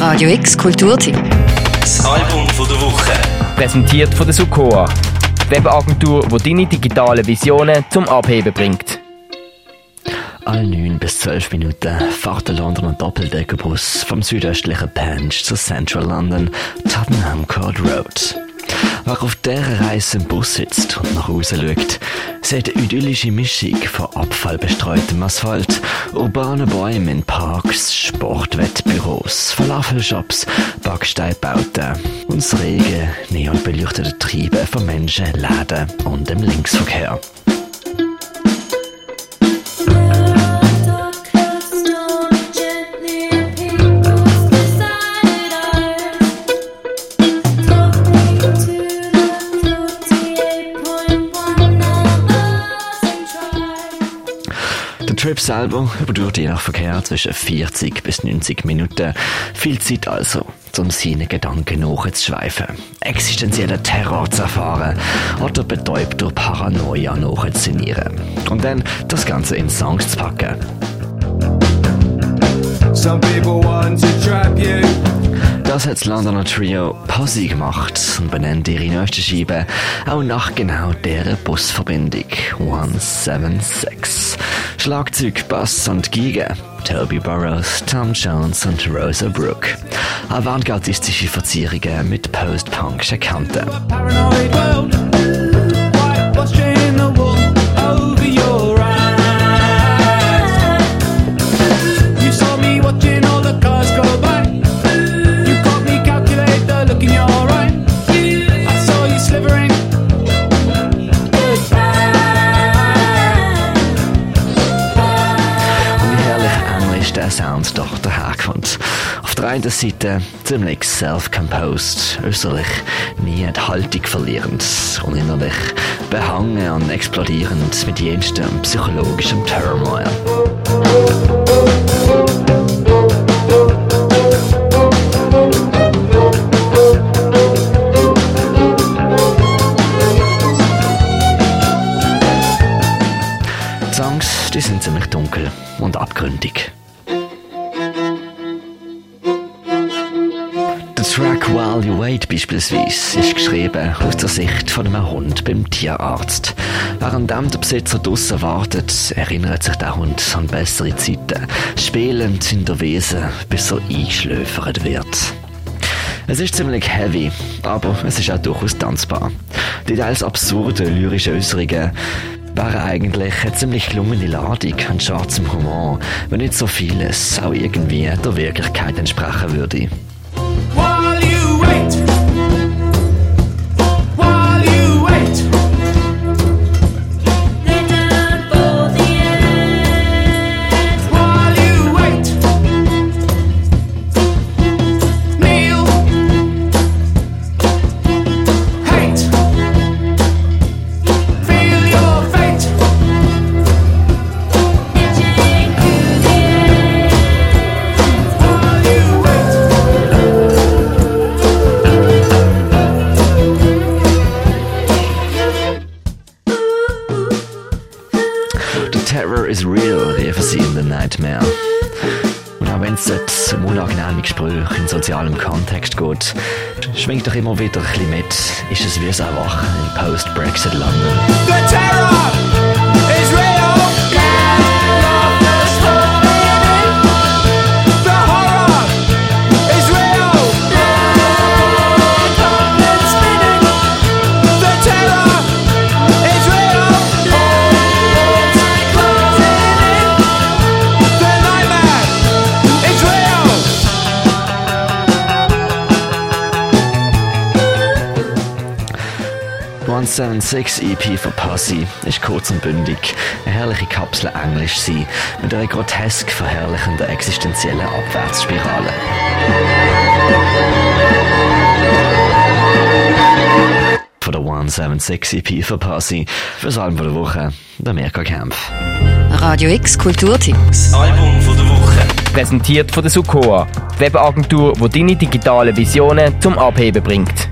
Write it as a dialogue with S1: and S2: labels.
S1: Radio X Kulturtipp.
S2: Das Album von der Woche.
S3: Präsentiert von der Sukoa. Webagentur, die deine digitalen Visionen zum Abheben bringt.
S4: Alle 9 bis 12 Minuten fährt der Londoner Doppeldeckerbus vom südöstlichen Penge zu Central London, Tottenham Court Road. Wer auf dieser Reise im Bus sitzt und nach Hause schaut, sieht eine idyllische Mischung von abfallbestreutem Asphalt, urbanen Bäumen in Parks, Sportwettbüros, Falafelshops, Backsteinbauten und das rege, neonbeleuchtete Treiben von Menschen, Läden und dem Linksverkehr. Der Trip selber überdauert je nach Verkehr zwischen 40 bis 90 Minuten. Viel Zeit also, um seinen Gedanken nachzuschweifen, existenziellen Terror zu erfahren oder betäubt durch Paranoia nachzusinnieren. Und dann das Ganze in Songs zu packen.
S5: Some people want to trap you.
S4: Das hat das Londoner Trio Posse gemacht und benennt ihre neueste Scheibe auch nach genau dieser Busverbindung 176. Schlagzeug, Bass und Giga. Toby Burrows, Tom Jones und Rosa Brooke. Avantgardistische Verzierungen mit Post-Punkischen Kanten. Englisch der Sound doch daherkommt. Auf der einen Seite ziemlich self-composed, äußerlich nie Haltung verlierend und innerlich behangen und explodierend mit jenstem psychologischem Turmoil. Die Songs, die sind ziemlich dunkel und abgründig. While You Wait beispielsweise ist geschrieben aus der Sicht von einem Hund beim Tierarzt. Während der Besitzer draussen wartet, erinnert sich der Hund an bessere Zeiten, spielend in der Wesen, bis er eingeschläfert wird. Es ist ziemlich heavy, aber es ist auch durchaus tanzbar. Die teils absurde lyrische Äußerungen wären eigentlich eine ziemlich gelungene Ladung an schwarzem Humor, wenn nicht so vieles auch irgendwie der Wirklichkeit entsprechen würde. Terror is real, riefen sie in The Nightmare. Und auch wenn es dort um unangenehme Gespräche in sozialem Kontext geht, schwingt doch immer wieder ein bisschen mit, ist es wie ein Erwachen in Post-Brexit 176 EP für Posse ist kurz und bündig, eine herrliche Kapsel Englisch sie mit einer grotesk verherrlichenden existenziellen Abwärtsspirale. Von der 176 EP für Posse, fürs Album der Woche, der Mirka Kempf.
S1: Radio X Kulturtipp.
S2: Das Album von der Woche.
S3: Präsentiert von der Sukoa. Webagentur, die deine digitalen Visionen zum Abheben bringt.